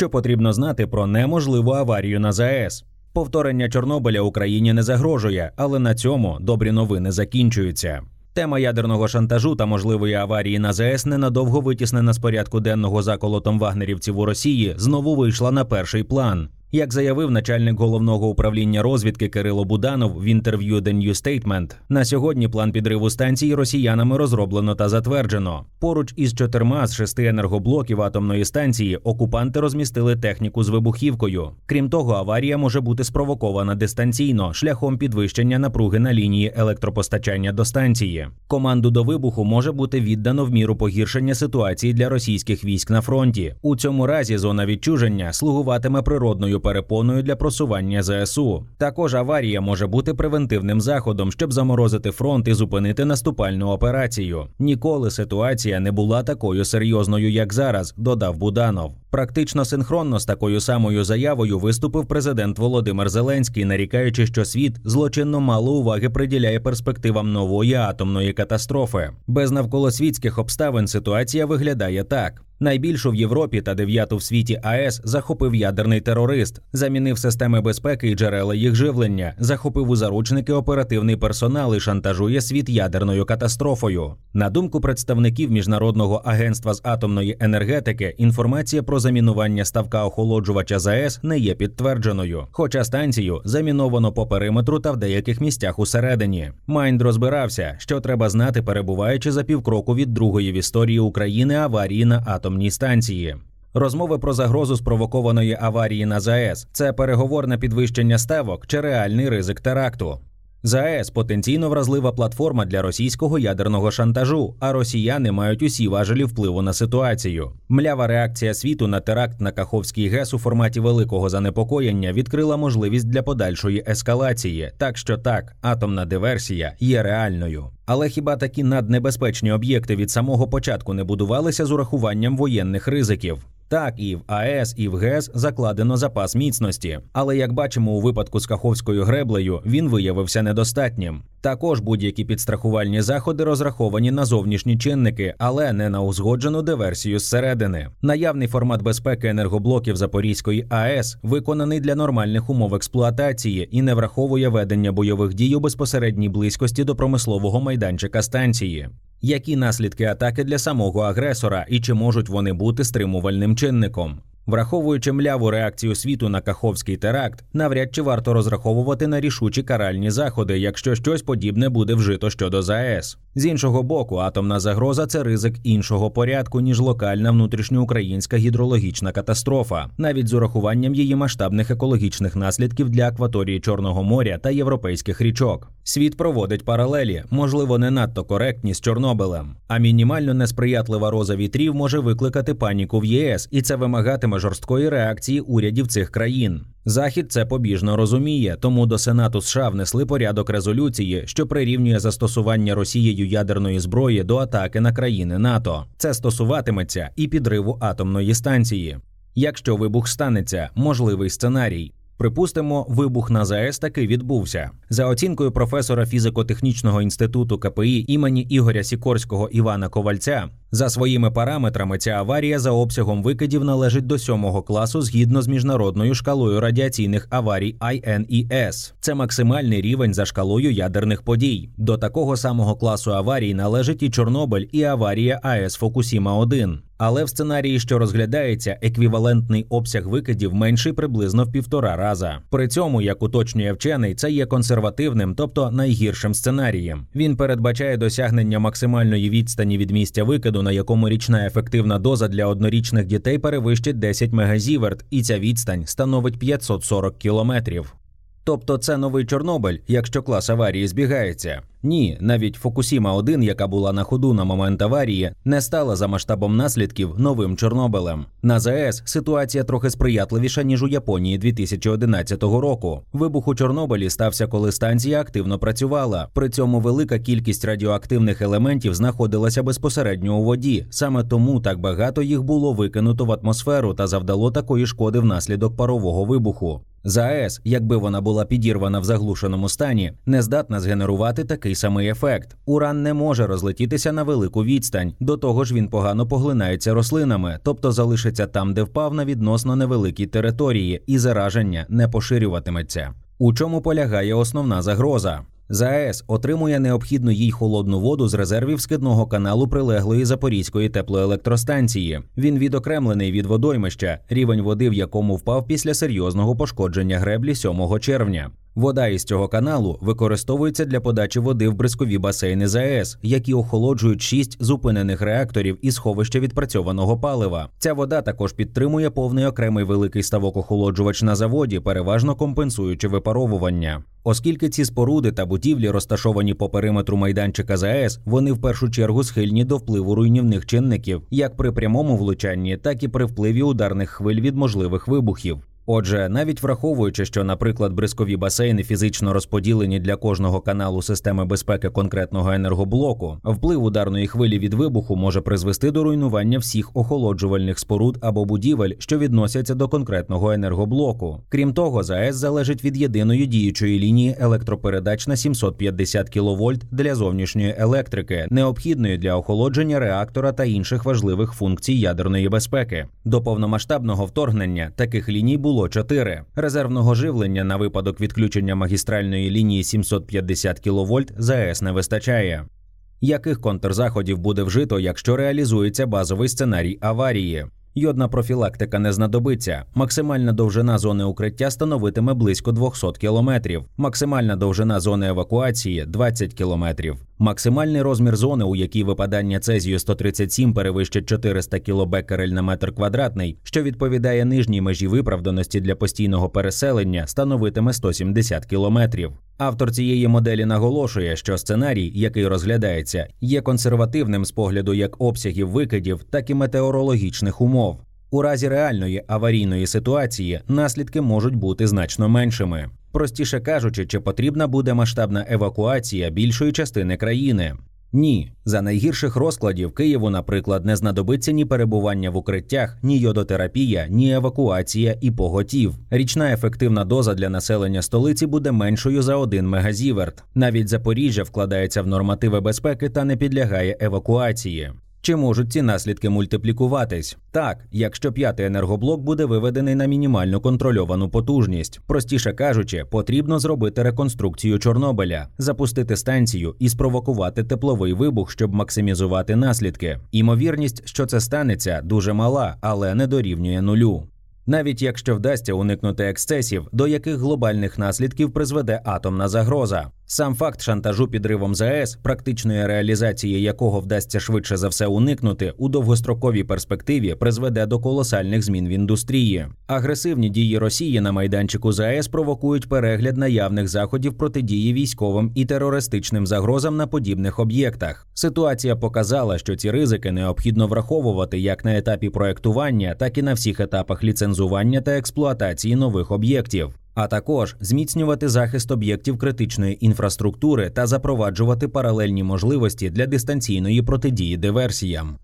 Що потрібно знати про неможливу аварію на ЗАЕС? Повторення Чорнобиля Україні не загрожує, але на цьому добрі новини закінчуються. Тема ядерного шантажу та можливої аварії на ЗАЕС ненадовго витіснена з порядку денного заколотом вагнерівців у Росії знову вийшла на перший план. Як заявив начальник головного управління розвідки Кирило Буданов в інтерв'ю The New Statement, на сьогодні план підриву станції росіянами розроблено та затверджено. Поруч із чотирма з шести енергоблоків атомної станції окупанти розмістили техніку з вибухівкою. Крім того, аварія може бути спровокована дистанційно шляхом підвищення напруги на лінії електропостачання до станції. Команду до вибуху може бути віддано в міру погіршення ситуації для російських військ на фронті. У цьому разі зона відчуження слугуватиме природною перепоною для просування ЗСУ. Також аварія може бути превентивним заходом, щоб заморозити фронт і зупинити наступальну операцію. Ніколи ситуація не була такою серйозною, як зараз, додав Буданов. Практично синхронно з такою самою заявою виступив президент Володимир Зеленський, нарікаючи, що світ злочинно мало уваги приділяє перспективам нової атомної катастрофи. Без навколосвітських обставин ситуація виглядає так. Найбільшу в Європі та дев'яту в світі АЕС захопив ядерний терорист, замінив системи безпеки і джерела їх живлення, захопив у заручники оперативний персонал і шантажує світ ядерною катастрофою. На думку представників міжнародного агентства з атомної енергетики, інформація про замінування ставка охолоджувача ЗАЕС не є підтвердженою. Хоча станцію заміновано по периметру та в деяких місцях усередині. Майнд розбирався, що треба знати, перебуваючи за півкроку від другої в історії України аварії на атомній станції. Розмови про загрозу спровокованої аварії на ЗАЕС це переговорне підвищення ставок чи реальний ризик теракту. ЗАЕС потенційно вразлива платформа для російського ядерного шантажу, а росіяни мають усі важелі впливу на ситуацію. Млява реакція світу на теракт на Каховський ГЕС у форматі великого занепокоєння відкрила можливість для подальшої ескалації. Так що так, атомна диверсія є реальною. Але хіба такі наднебезпечні об'єкти від самого початку не будувалися з урахуванням воєнних ризиків? Так, і в АЕС, і в ГЕС закладено запас міцності. Але як бачимо у випадку з Каховською греблею, він виявився недостатнім. Також будь-які підстрахувальні заходи розраховані на зовнішні чинники, але не на узгоджену диверсію зсередини. Наявний формат безпеки енергоблоків Запорізької АЕС виконаний для нормальних умов експлуатації і не враховує ведення бойових дій у безпосередній близькості до промислового майданчика станції. Які наслідки атаки для самого агресора і чи можуть вони бути стримувальним чинником? Враховуючи мляву реакцію світу на Каховський теракт, навряд чи варто розраховувати на рішучі каральні заходи, якщо щось подібне буде вжито щодо ЗАЕС. З іншого боку, атомна загроза це ризик іншого порядку, ніж локальна внутрішньоукраїнська гідрологічна катастрофа, навіть з урахуванням її масштабних екологічних наслідків для акваторії Чорного моря та європейських річок. Світ проводить паралелі, можливо, не надто коректні з Чорнобилем, а мінімально несприятлива роза вітрів може викликати паніку в ЄС, і це вимагатиме жорсткої реакції урядів цих країн. Захід це побіжно розуміє, тому до Сенату США внесли порядок резолюції, що прирівнює застосування Росією ядерної зброї до атаки на країни НАТО. Це стосуватиметься і підриву атомної станції. Якщо вибух станеться, можливий сценарій. Припустимо, вибух на ЗАЕС таки відбувся. За оцінкою професора фізико-технічного інституту КПІ імені Ігоря Сікорського Івана Ковальця, за своїми параметрами ця аварія за обсягом викидів належить до сьомого класу згідно з міжнародною шкалою радіаційних аварій INES. Це максимальний рівень за шкалою ядерних подій. До такого самого класу аварій належить і Чорнобиль, і аварія АЕС Фокусіма 1 але в сценарії, що розглядається, еквівалентний обсяг викидів менший приблизно в півтора раза. При цьому, як уточнює вчений, це є консервативним, тобто найгіршим сценарієм. Він передбачає досягнення максимальної відстані від місця викиду, на якому річна ефективна доза для однорічних дітей перевищить 10 мегазіверт, і ця відстань становить 540 кілометрів. Тобто це новий Чорнобиль, якщо клас аварії збігається. Ні, навіть Фокусіма 1 яка була на ходу на момент аварії, не стала за масштабом наслідків новим Чорнобилем. На ЗАЕС ситуація трохи сприятливіша ніж у Японії 2011 року. Вибух у Чорнобилі стався, коли станція активно працювала. При цьому велика кількість радіоактивних елементів знаходилася безпосередньо у воді. Саме тому так багато їх було викинуто в атмосферу та завдало такої шкоди внаслідок парового вибуху. ЗАЕС, якби вона була підірвана в заглушеному стані, не здатна згенерувати такий самий ефект. Уран не може розлетітися на велику відстань. До того ж, він погано поглинається рослинами, тобто залишиться там, де впав на відносно невеликій території, і зараження не поширюватиметься. У чому полягає основна загроза? ЗАЕС отримує необхідну їй холодну воду з резервів скидного каналу прилеглої Запорізької теплоелектростанції. Він відокремлений від водоймища, рівень води в якому впав після серйозного пошкодження греблі 7 червня. Вода із цього каналу використовується для подачі води в бризкові басейни ЗАЕС, які охолоджують шість зупинених реакторів і сховища відпрацьованого палива. Ця вода також підтримує повний окремий великий ставок охолоджувач на заводі, переважно компенсуючи випаровування. Оскільки ці споруди та будівлі розташовані по периметру майданчика ЗАЕС, вони в першу чергу схильні до впливу руйнівних чинників, як при прямому влучанні, так і при впливі ударних хвиль від можливих вибухів. Отже, навіть враховуючи, що, наприклад, бризкові басейни фізично розподілені для кожного каналу системи безпеки конкретного енергоблоку, вплив ударної хвилі від вибуху може призвести до руйнування всіх охолоджувальних споруд або будівель, що відносяться до конкретного енергоблоку. Крім того, ЗАЕС залежить від єдиної діючої лінії електропередач на 750 кВт для зовнішньої електрики, необхідної для охолодження реактора та інших важливих функцій ядерної безпеки. До повномасштабного вторгнення таких ліній було було 4. Резервного живлення на випадок відключення магістральної лінії 750 кВт ЗАЕС не вистачає. Яких контрзаходів буде вжито, якщо реалізується базовий сценарій аварії? Йодна профілактика не знадобиться. Максимальна довжина зони укриття становитиме близько 200 кілометрів. Максимальна довжина зони евакуації 20 кілометрів. Максимальний розмір зони, у якій випадання цезію 137 перевищить 400 кілобекерель на метр квадратний, що відповідає нижній межі виправданості для постійного переселення, становитиме 170 кілометрів. Автор цієї моделі наголошує, що сценарій, який розглядається, є консервативним з погляду як обсягів викидів, так і метеорологічних умов. У разі реальної аварійної ситуації наслідки можуть бути значно меншими. Простіше кажучи, чи потрібна буде масштабна евакуація більшої частини країни. Ні, за найгірших розкладів Києву, наприклад, не знадобиться ні перебування в укриттях, ні йодотерапія, ні евакуація і поготів. Річна ефективна доза для населення столиці буде меншою за 1 мегазіверт. Навіть Запоріжжя вкладається в нормативи безпеки та не підлягає евакуації. Чи можуть ці наслідки мультиплікуватись? Так, якщо п'ятий енергоблок буде виведений на мінімальну контрольовану потужність, простіше кажучи, потрібно зробити реконструкцію Чорнобиля, запустити станцію і спровокувати тепловий вибух, щоб максимізувати наслідки. Імовірність, що це станеться, дуже мала, але не дорівнює нулю навіть якщо вдасться уникнути ексцесів, до яких глобальних наслідків призведе атомна загроза. Сам факт шантажу підривом ЗАЕС, практичної реалізації якого вдасться швидше за все уникнути, у довгостроковій перспективі призведе до колосальних змін в індустрії. Агресивні дії Росії на майданчику ЗАЕС провокують перегляд наявних заходів протидії військовим і терористичним загрозам на подібних об'єктах. Ситуація показала, що ці ризики необхідно враховувати як на етапі проектування, так і на всіх етапах ліцензування та експлуатації нових об'єктів а також зміцнювати захист об'єктів критичної інфраструктури та запроваджувати паралельні можливості для дистанційної протидії диверсіям.